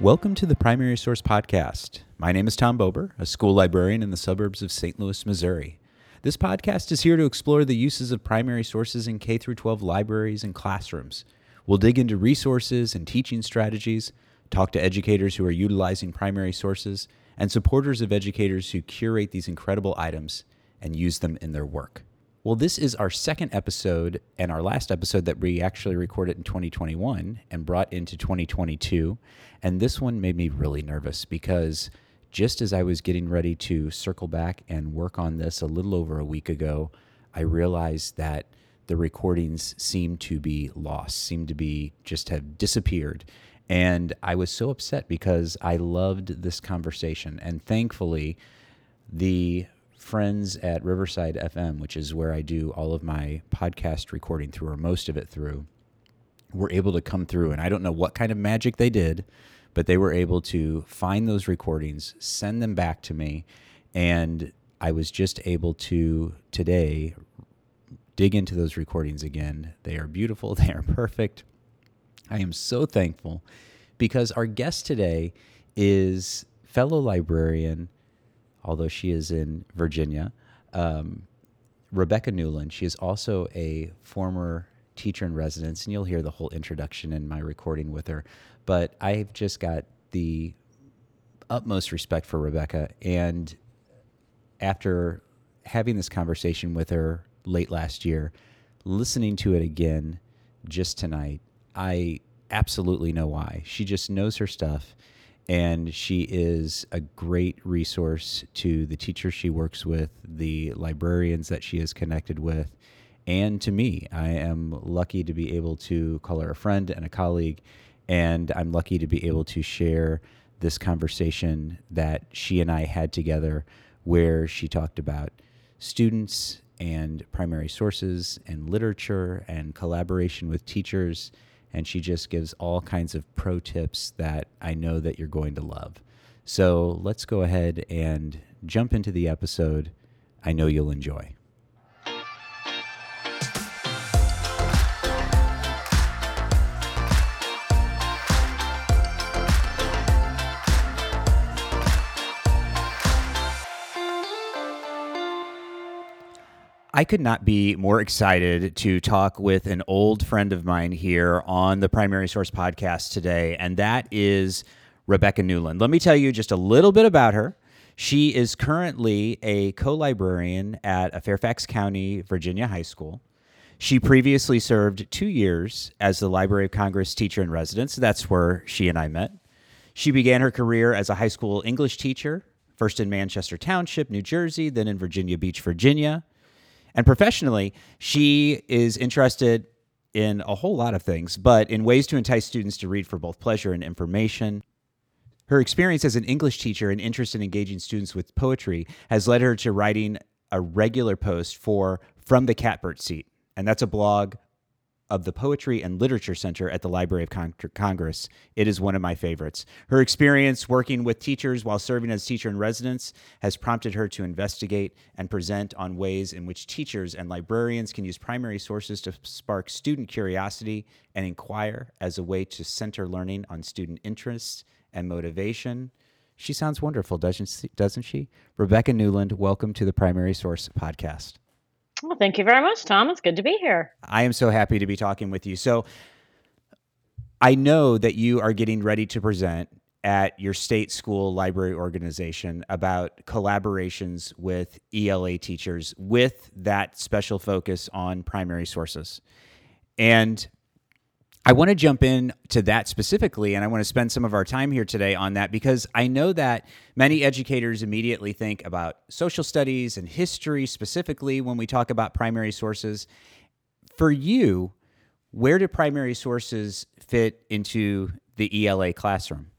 Welcome to the Primary Source Podcast. My name is Tom Bober, a school librarian in the suburbs of St. Louis, Missouri. This podcast is here to explore the uses of primary sources in K 12 libraries and classrooms. We'll dig into resources and teaching strategies, talk to educators who are utilizing primary sources, and supporters of educators who curate these incredible items and use them in their work. Well, this is our second episode and our last episode that we actually recorded in 2021 and brought into 2022. And this one made me really nervous because just as I was getting ready to circle back and work on this a little over a week ago, I realized that the recordings seemed to be lost, seemed to be just have disappeared. And I was so upset because I loved this conversation. And thankfully, the friends at Riverside FM, which is where I do all of my podcast recording through, or most of it through, were able to come through. And I don't know what kind of magic they did, but they were able to find those recordings, send them back to me. And I was just able to today dig into those recordings again. They are beautiful, they are perfect. I am so thankful because our guest today is fellow librarian although she is in Virginia. Um, Rebecca Newland, she is also a former teacher in residence, and you'll hear the whole introduction in my recording with her. But I've just got the utmost respect for Rebecca. And after having this conversation with her late last year, listening to it again just tonight, I absolutely know why. She just knows her stuff and she is a great resource to the teachers she works with, the librarians that she is connected with, and to me. I am lucky to be able to call her a friend and a colleague, and I'm lucky to be able to share this conversation that she and I had together where she talked about students and primary sources and literature and collaboration with teachers and she just gives all kinds of pro tips that I know that you're going to love. So let's go ahead and jump into the episode. I know you'll enjoy. I could not be more excited to talk with an old friend of mine here on the Primary Source podcast today, and that is Rebecca Newland. Let me tell you just a little bit about her. She is currently a co librarian at a Fairfax County, Virginia high school. She previously served two years as the Library of Congress teacher in residence. That's where she and I met. She began her career as a high school English teacher, first in Manchester Township, New Jersey, then in Virginia Beach, Virginia. And professionally, she is interested in a whole lot of things, but in ways to entice students to read for both pleasure and information. Her experience as an English teacher and interest in engaging students with poetry has led her to writing a regular post for From the Catbird Seat. And that's a blog of the Poetry and Literature Center at the Library of Con- Congress. It is one of my favorites. Her experience working with teachers while serving as teacher in residence has prompted her to investigate and present on ways in which teachers and librarians can use primary sources to spark student curiosity and inquire as a way to center learning on student interests and motivation. She sounds wonderful, doesn't doesn't she? Rebecca Newland, welcome to the Primary Source podcast. Well, thank you very much, Tom. It's good to be here. I am so happy to be talking with you. So, I know that you are getting ready to present at your state school library organization about collaborations with ELA teachers with that special focus on primary sources. And I want to jump in to that specifically, and I want to spend some of our time here today on that because I know that many educators immediately think about social studies and history specifically when we talk about primary sources. For you, where do primary sources fit into the ELA classroom?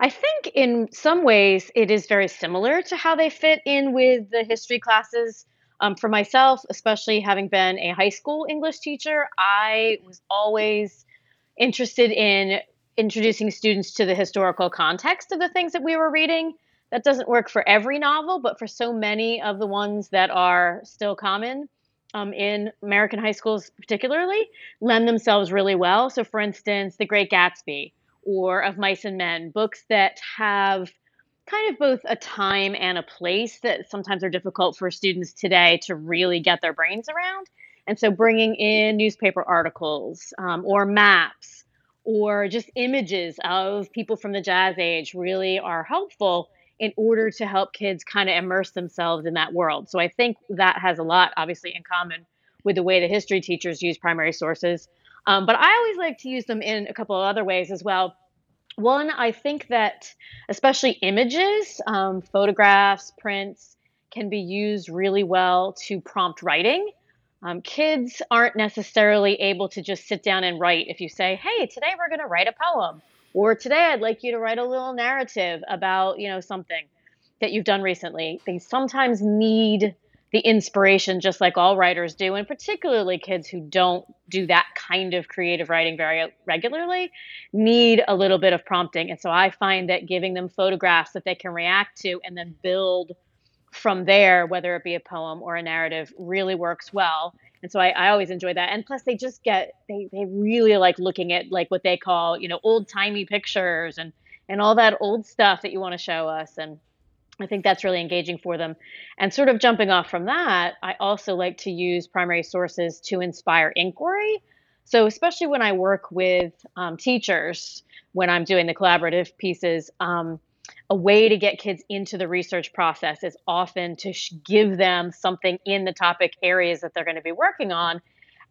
I think in some ways it is very similar to how they fit in with the history classes um, for myself, especially having been a high school English teacher, I was always interested in introducing students to the historical context of the things that we were reading. That doesn't work for every novel, but for so many of the ones that are still common um, in American high schools, particularly, lend themselves really well. So, for instance, The Great Gatsby or Of Mice and Men, books that have kind of both a time and a place that sometimes are difficult for students today to really get their brains around. And so bringing in newspaper articles um, or maps or just images of people from the jazz age really are helpful in order to help kids kind of immerse themselves in that world. So I think that has a lot, obviously, in common with the way the history teachers use primary sources. Um, but I always like to use them in a couple of other ways as well. One, I think that especially images, um, photographs, prints can be used really well to prompt writing. Um, kids aren't necessarily able to just sit down and write if you say, hey, today we're going to write a poem, or today I'd like you to write a little narrative about, you know, something that you've done recently. They sometimes need the inspiration just like all writers do and particularly kids who don't do that kind of creative writing very regularly need a little bit of prompting. And so i find that giving them photographs that they can react to and then build from there whether it be a poem or a narrative really works well. And so I, I always enjoy that. And plus they just get they, they really like looking at like what they call you know old timey pictures and and all that old stuff that you want to show us. And I think that's really engaging for them. And sort of jumping off from that, I also like to use primary sources to inspire inquiry. So, especially when I work with um, teachers, when I'm doing the collaborative pieces, um, a way to get kids into the research process is often to sh- give them something in the topic areas that they're going to be working on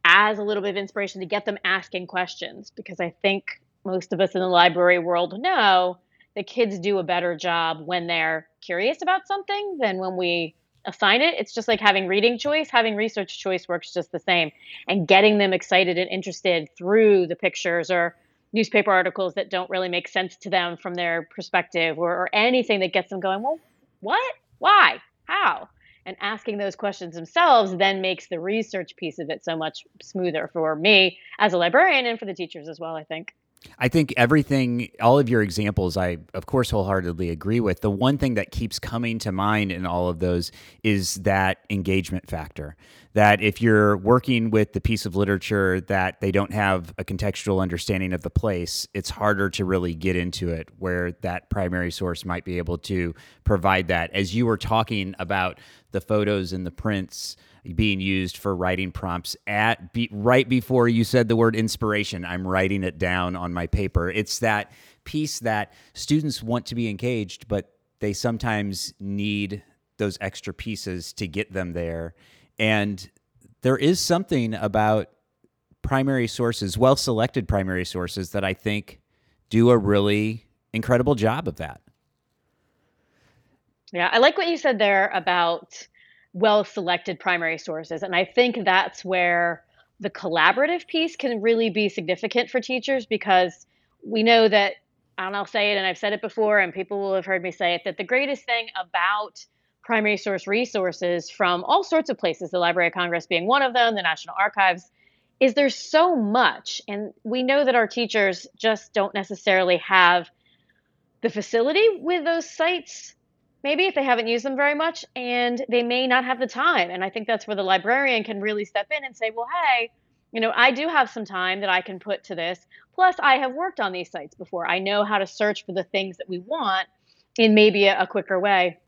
as a little bit of inspiration to get them asking questions. Because I think most of us in the library world know the kids do a better job when they're curious about something than when we assign it. It's just like having reading choice, having research choice works just the same. And getting them excited and interested through the pictures or newspaper articles that don't really make sense to them from their perspective or, or anything that gets them going, well, what? Why? How? And asking those questions themselves then makes the research piece of it so much smoother for me as a librarian and for the teachers as well, I think. I think everything, all of your examples, I of course wholeheartedly agree with. The one thing that keeps coming to mind in all of those is that engagement factor. That if you're working with the piece of literature that they don't have a contextual understanding of the place, it's harder to really get into it where that primary source might be able to provide that. As you were talking about the photos and the prints, being used for writing prompts at be, right before you said the word inspiration. I'm writing it down on my paper. It's that piece that students want to be engaged but they sometimes need those extra pieces to get them there. And there is something about primary sources well selected primary sources that i think do a really incredible job of that. Yeah i like what you said there about well selected primary sources. And I think that's where the collaborative piece can really be significant for teachers because we know that, and I'll say it, and I've said it before, and people will have heard me say it, that the greatest thing about primary source resources from all sorts of places, the Library of Congress being one of them, the National Archives, is there's so much. And we know that our teachers just don't necessarily have the facility with those sites maybe if they haven't used them very much and they may not have the time. And I think that's where the librarian can really step in and say, well, hey, you know, I do have some time that I can put to this. Plus, I have worked on these sites before. I know how to search for the things that we want in maybe a, a quicker way.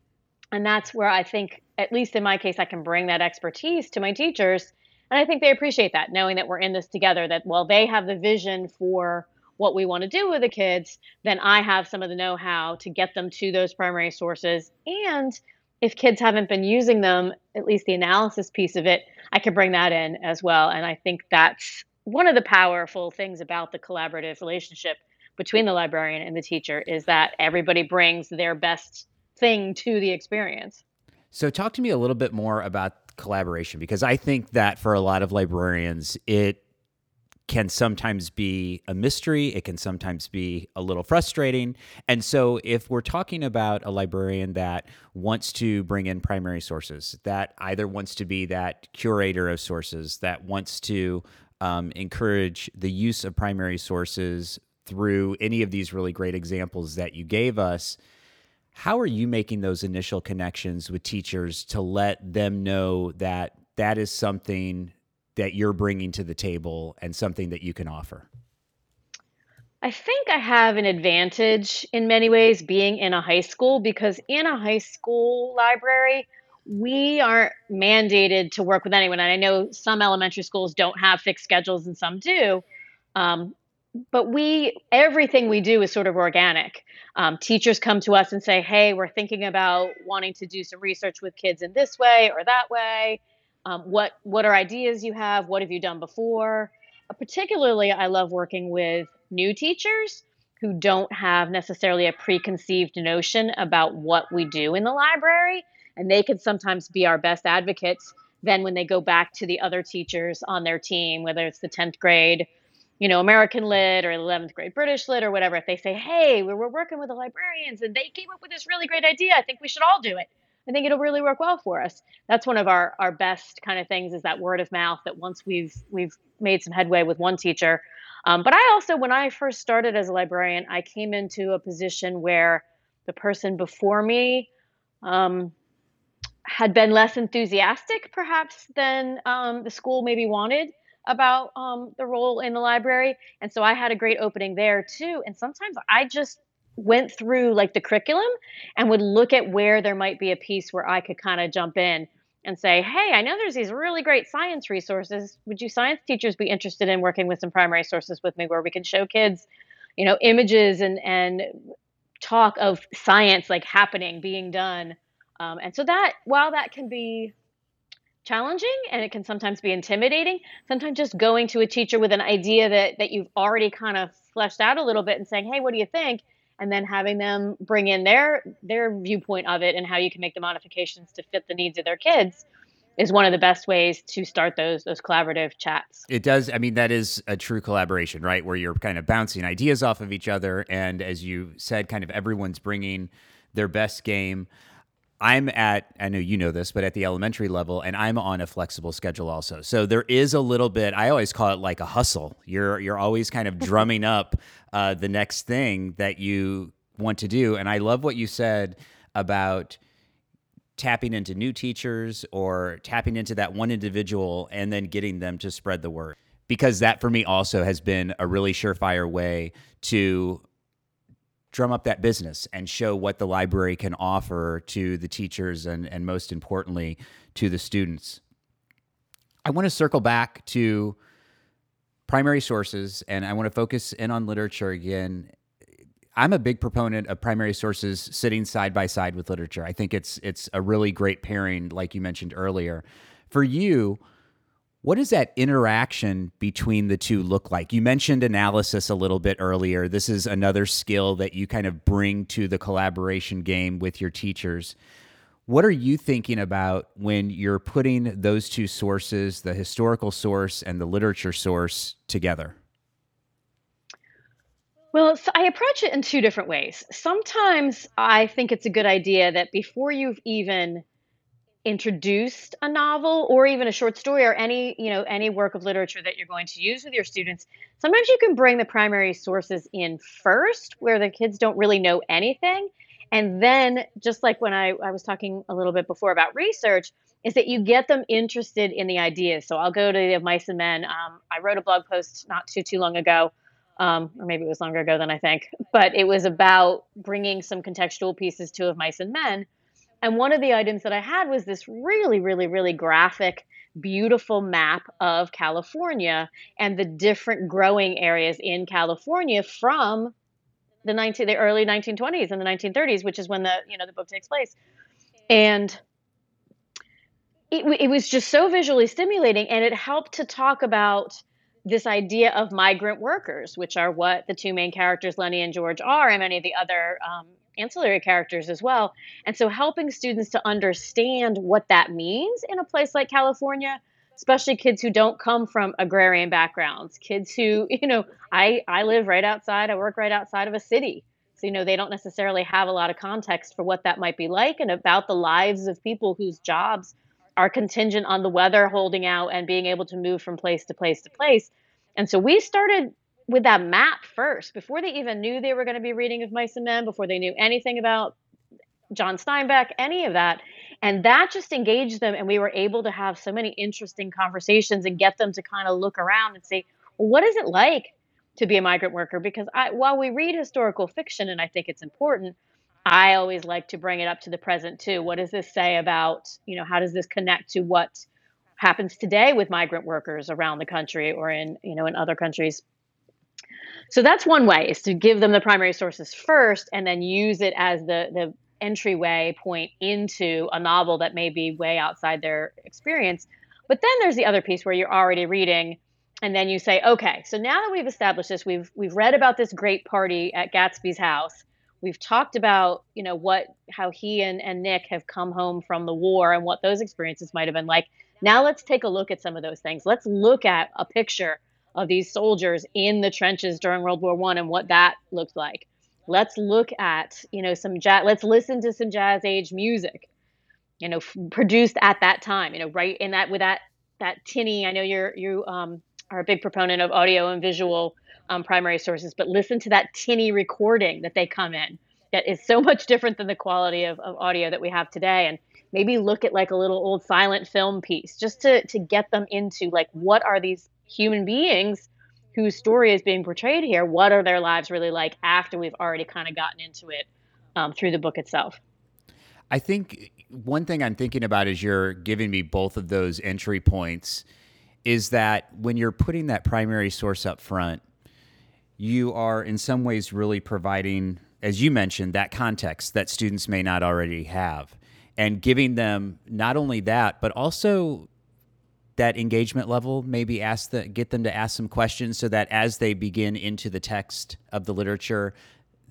And that's where I think, at least in my case, I can bring that expertise to my teachers. And I think they appreciate that, knowing that we're in this together, that while they have the vision for what we want to do with the kids, then I have some of the know how to get them to those primary sources. And if kids haven't been using them, at least the analysis piece of it, I can bring that in as well. And I think that's one of the powerful things about the collaborative relationship between the librarian and the teacher is that everybody brings their best thing to the experience. So, talk to me a little bit more about collaboration because I think that for a lot of librarians, it can sometimes be a mystery. It can sometimes be a little frustrating. And so, if we're talking about a librarian that wants to bring in primary sources, that either wants to be that curator of sources, that wants to um, encourage the use of primary sources through any of these really great examples that you gave us, how are you making those initial connections with teachers to let them know that that is something that you're bringing to the table and something that you can offer? I think I have an advantage in many ways being in a high school because in a high school library, we aren't mandated to work with anyone. And I know some elementary schools don't have fixed schedules and some do. Um, but we, everything we do is sort of organic. Um, teachers come to us and say, hey, we're thinking about wanting to do some research with kids in this way or that way. Um, what, what are ideas you have? What have you done before? Uh, particularly, I love working with new teachers who don't have necessarily a preconceived notion about what we do in the library. And they can sometimes be our best advocates then when they go back to the other teachers on their team, whether it's the 10th grade, you know, American Lit or 11th grade British Lit or whatever. If they say, hey, we were working with the librarians and they came up with this really great idea, I think we should all do it. I think it'll really work well for us. That's one of our, our best kind of things is that word of mouth that once we've we've made some headway with one teacher, um, but I also, when I first started as a librarian, I came into a position where the person before me um, had been less enthusiastic, perhaps, than um, the school maybe wanted about um, the role in the library. And so I had a great opening there too. And sometimes I just went through like the curriculum and would look at where there might be a piece where I could kind of jump in and say, hey, I know there's these really great science resources. Would you science teachers be interested in working with some primary sources with me where we can show kids, you know, images and, and talk of science like happening, being done? Um, and so that, while that can be challenging and it can sometimes be intimidating, sometimes just going to a teacher with an idea that, that you've already kind of fleshed out a little bit and saying, hey, what do you think? And then having them bring in their their viewpoint of it and how you can make the modifications to fit the needs of their kids is one of the best ways to start those those collaborative chats. It does. I mean, that is a true collaboration, right? Where you're kind of bouncing ideas off of each other, and as you said, kind of everyone's bringing their best game. I'm at, I know you know this, but at the elementary level, and I'm on a flexible schedule also. So there is a little bit. I always call it like a hustle. You're you're always kind of drumming up uh, the next thing that you want to do. And I love what you said about tapping into new teachers or tapping into that one individual and then getting them to spread the word. Because that for me also has been a really surefire way to drum up that business and show what the library can offer to the teachers and, and most importantly to the students. I want to circle back to primary sources and I want to focus in on literature again. I'm a big proponent of primary sources sitting side by side with literature. I think it's it's a really great pairing like you mentioned earlier. For you, what does that interaction between the two look like? You mentioned analysis a little bit earlier. This is another skill that you kind of bring to the collaboration game with your teachers. What are you thinking about when you're putting those two sources, the historical source and the literature source, together? Well, so I approach it in two different ways. Sometimes I think it's a good idea that before you've even introduced a novel or even a short story or any you know any work of literature that you're going to use with your students sometimes you can bring the primary sources in first where the kids don't really know anything. And then just like when i, I was talking a little bit before about research is that you get them interested in the ideas. So i'll go to the mice and men. Um, i wrote a blog post not too too long ago um, or maybe it was longer ago than i think but it was about bringing some contextual pieces to of mice and men and one of the items that I had was this really, really, really graphic, beautiful map of California and the different growing areas in California from the 19 the early 1920s and the 1930s, which is when the you know the book takes place. And it, it was just so visually stimulating and it helped to talk about this idea of migrant workers, which are what the two main characters, Lennie and George, are, and many of the other um, ancillary characters as well. And so helping students to understand what that means in a place like California, especially kids who don't come from agrarian backgrounds, kids who, you know, I, I live right outside, I work right outside of a city. So, you know, they don't necessarily have a lot of context for what that might be like and about the lives of people whose jobs are contingent on the weather holding out and being able to move from place to place to place. And so we started with that map first before they even knew they were going to be reading of mice and men before they knew anything about john steinbeck any of that and that just engaged them and we were able to have so many interesting conversations and get them to kind of look around and say well, what is it like to be a migrant worker because I, while we read historical fiction and I think it's important, I always like to bring it up to the present too. What does this say about, you know, how does this connect to what happens today with migrant workers around the country or in, you know, in other countries? So that's one way is to give them the primary sources first and then use it as the the entryway point into a novel that may be way outside their experience. But then there's the other piece where you're already reading and then you say, okay, so now that we've established this, we've we've read about this great party at Gatsby's house. We've talked about, you know, what how he and, and Nick have come home from the war and what those experiences might have been like. Now let's take a look at some of those things. Let's look at a picture of these soldiers in the trenches during World War One and what that looked like. Let's look at, you know, some jazz. Let's listen to some jazz age music, you know, f- produced at that time. You know, right in that with that that tinny. I know you're you um, are a big proponent of audio and visual um, primary sources, but listen to that tinny recording that they come in. That is so much different than the quality of, of audio that we have today, and maybe look at like a little old silent film piece just to to get them into like what are these human beings whose story is being portrayed here, what are their lives really like after we've already kind of gotten into it um, through the book itself? I think one thing I'm thinking about is you're giving me both of those entry points is that when you're putting that primary source up front, you are in some ways really providing, as you mentioned, that context that students may not already have and giving them not only that, but also that engagement level maybe ask the get them to ask some questions so that as they begin into the text of the literature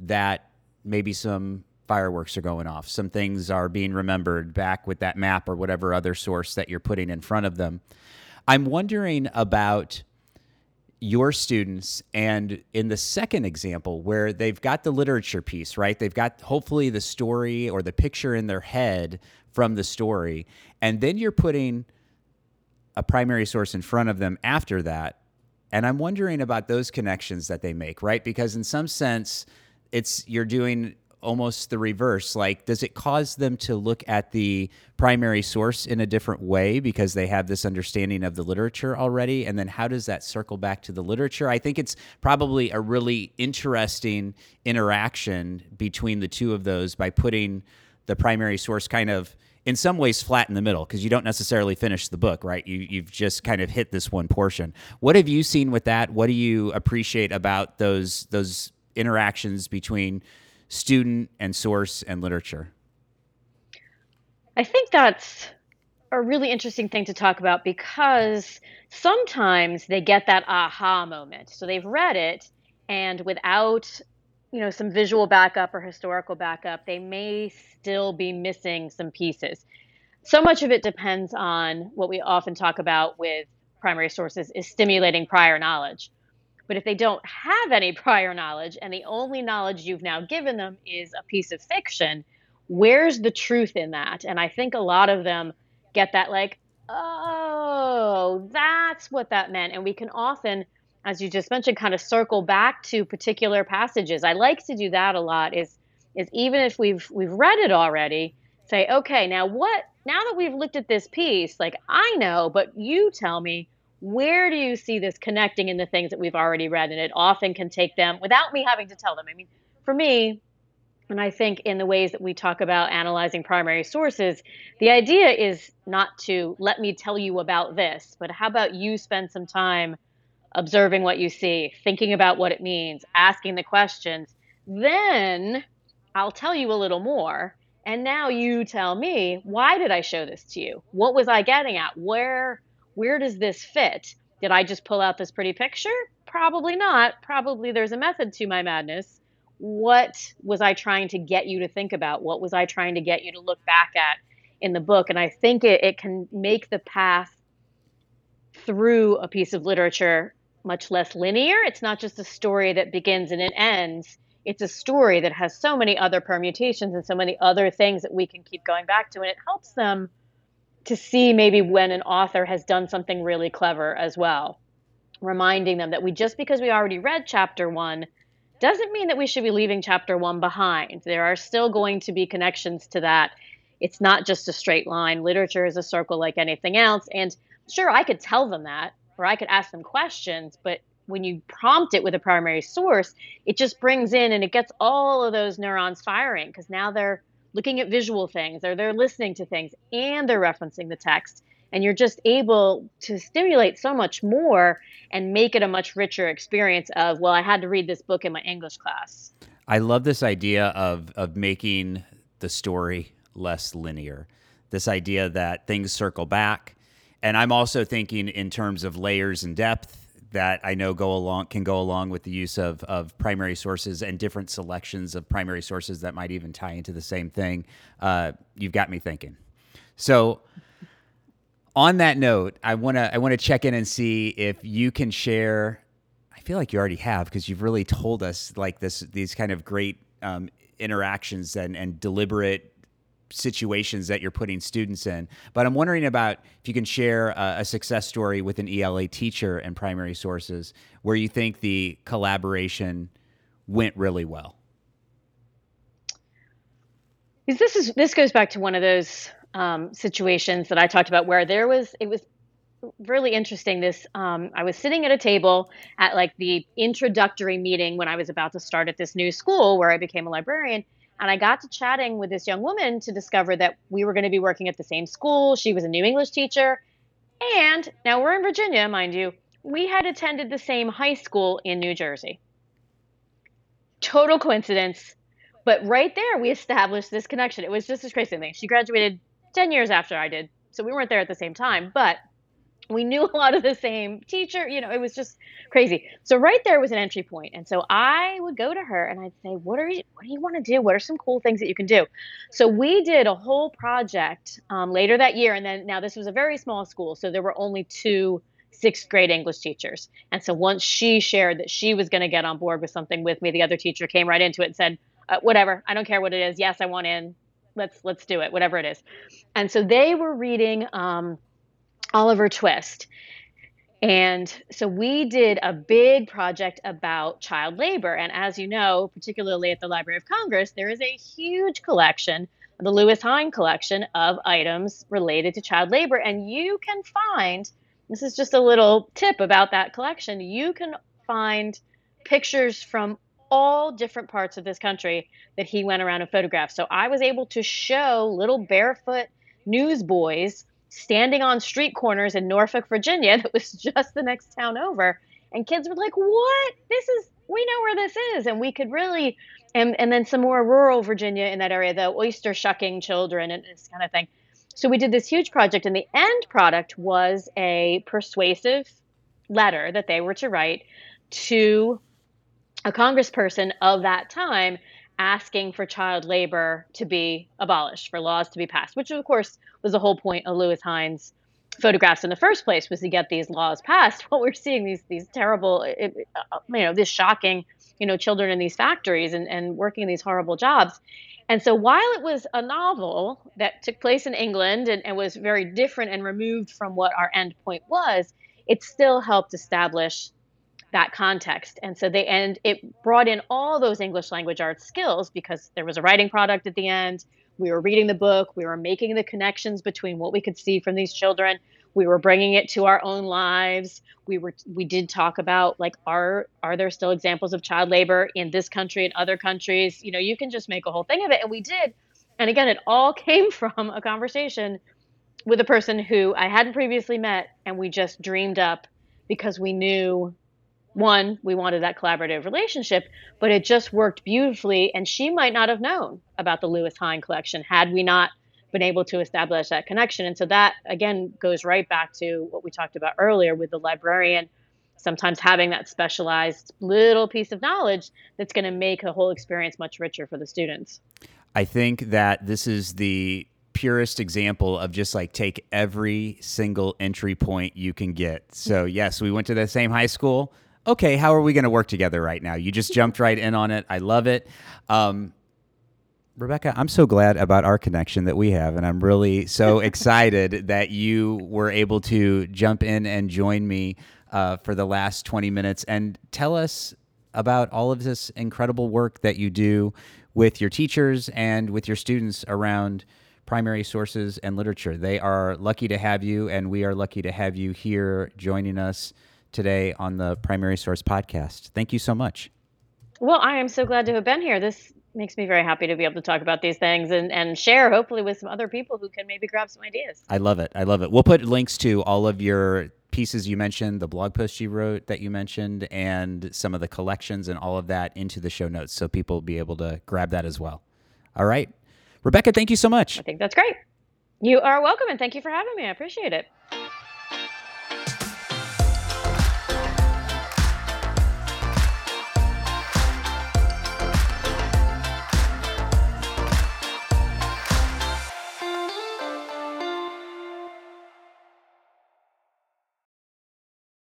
that maybe some fireworks are going off. Some things are being remembered back with that map or whatever other source that you're putting in front of them. I'm wondering about your students and in the second example where they've got the literature piece right? They've got hopefully the story or the picture in their head from the story and then you're putting a primary source in front of them after that. And I'm wondering about those connections that they make, right? Because in some sense, it's you're doing almost the reverse. Like, does it cause them to look at the primary source in a different way because they have this understanding of the literature already? And then how does that circle back to the literature? I think it's probably a really interesting interaction between the two of those by putting the primary source kind of in some ways flat in the middle because you don't necessarily finish the book, right? You you've just kind of hit this one portion. What have you seen with that? What do you appreciate about those those interactions between student and source and literature? I think that's a really interesting thing to talk about because sometimes they get that aha moment. So they've read it and without you know some visual backup or historical backup they may still be missing some pieces. So much of it depends on what we often talk about with primary sources is stimulating prior knowledge. But if they don't have any prior knowledge and the only knowledge you've now given them is a piece of fiction where's the truth in that? And i think a lot of them get that like oh that's what that meant. And we can often as you just mentioned, kind of circle back to particular passages. I like to do that a lot. Is is even if we've we've read it already, say, okay, now what? Now that we've looked at this piece, like I know, but you tell me where do you see this connecting in the things that we've already read? And it often can take them without me having to tell them. I mean, for me, and I think in the ways that we talk about analyzing primary sources, the idea is not to let me tell you about this, but how about you spend some time observing what you see, thinking about what it means, asking the questions. Then I'll tell you a little more. And now you tell me, why did I show this to you? What was I getting at? Where where does this fit? Did I just pull out this pretty picture? Probably not. Probably there's a method to my madness. What was I trying to get you to think about? What was I trying to get you to look back at in the book? And I think it, it can make the path through a piece of literature much less linear. It's not just a story that begins and it ends. It's a story that has so many other permutations and so many other things that we can keep going back to. And it helps them to see maybe when an author has done something really clever as well, reminding them that we just because we already read chapter one doesn't mean that we should be leaving chapter one behind. There are still going to be connections to that. It's not just a straight line. Literature is a circle like anything else. And sure, I could tell them that or I could ask them questions, but when you prompt it with a primary source, it just brings in and it gets all of those neurons firing because now they're looking at visual things or they're listening to things and they're referencing the text. And you're just able to stimulate so much more and make it a much richer experience of, well, I had to read this book in my English class. I love this idea of, of making the story less linear. This idea that things circle back. And I'm also thinking in terms of layers and depth that I know go along can go along with the use of, of primary sources and different selections of primary sources that might even tie into the same thing. Uh, you've got me thinking. So on that note, I want to I want to check in and see if you can share. I feel like you already have because you've really told us like this these kind of great um, interactions and and deliberate situations that you're putting students in. But I'm wondering about if you can share a, a, success story with an ELA teacher and primary sources where you think the collaboration went really well. This is this goes back to one of those um, situations that I talked about where there was it was really interesting. This um, I was sitting at a table at like the introductory meeting when I was about to start at this new school where I became a librarian and I got to chatting with this young woman to discover that we were going to be working at the same school. She was a new English teacher. And now we're in Virginia, mind you. We had attended the same high school in New Jersey. Total coincidence. But right there, we established this connection. It was just this crazy thing. She graduated 10 years after I did. So we weren't there at the same time. But we knew a lot of the same teacher you know it was just crazy. So right there was an entry point. And so i would go to her and i'd say what are you what do you want to do? What are some cool things that you can do? So we did a whole project um, later that year. And then now this was a very small school so there were only two sixth grade english teachers. And so once she shared that she was going to get on board with something with me the other teacher came right into it and said uh, whatever i don't care what it is. Yes i want in. Let's let's do it whatever it is. And so they were reading um, Oliver Twist. And so we did a big project about child labor. And as you know, particularly at the Library of Congress, there is a huge collection, the Lewis Hine collection of items related to child labor. And you can find this is just a little tip about that collection you can find pictures from all different parts of this country that he went around and photographed. So I was able to show little barefoot newsboys standing on street corners in Norfolk, Virginia, that was just the next town over. And kids were like, what? This is, we know where this is. And we could really, and, and then some more rural Virginia in that area, the oyster shucking children and this kind of thing. So we did this huge project, and the end product was a persuasive letter that they were to write to a congressperson of that time asking for child labor to be abolished, for laws to be passed, which of course was the whole point of Lewis Hine's photographs in the first place was to get these laws passed. What we're seeing these these terrible, it, uh, you know, this shocking, you know, children in these factories and, and working in these horrible jobs. And so while it was a novel that took place in England and, and was very different and removed from what our end point was, it still helped establish that context. And so they and it brought in all those English language arts skills because there was a writing product at the end. We were reading the book, we were making the connections between what we could see from these children. We were bringing it to our own lives. We were we did talk about like are are there still examples of child labor in this country and other countries? You know, you can just make a whole thing of it and we did. And again, it all came from a conversation with a person who I hadn't previously met and we just dreamed up because we knew one, we wanted that collaborative relationship, but it just worked beautifully. And she might not have known about the Lewis Hine collection had we not been able to establish that connection. And so that, again, goes right back to what we talked about earlier with the librarian sometimes having that specialized little piece of knowledge that's going to make the whole experience much richer for the students. I think that this is the purest example of just like take every single entry point you can get. So, mm-hmm. yes, we went to the same high school okay, how are we going to work together right now? You just jumped right in on it. I love it. Um, Rebecca, I'm so glad about our connection that we have, and I'm really so excited that you were able to jump in and join me uh, for the last 20 minutes and tell us about all of this incredible work that you do with your teachers and with your students around primary sources and literature. They are lucky to have you, and we are lucky to have you here joining us today on the Primary Source podcast. Thank you so much. Well, I am so glad to have been here. This makes me very happy to be able to talk about these things and, and share, hopefully, with some other people who can maybe grab some ideas. I love it. I love it. We'll put links to all of your pieces you mentioned, the blog post you wrote that you mentioned, and some of the collections and all of that into the show notes so people will be able to grab that as well. All right. Rebecca, thank you so much. I think that's great. You are welcome, and thank you for having me. I appreciate it.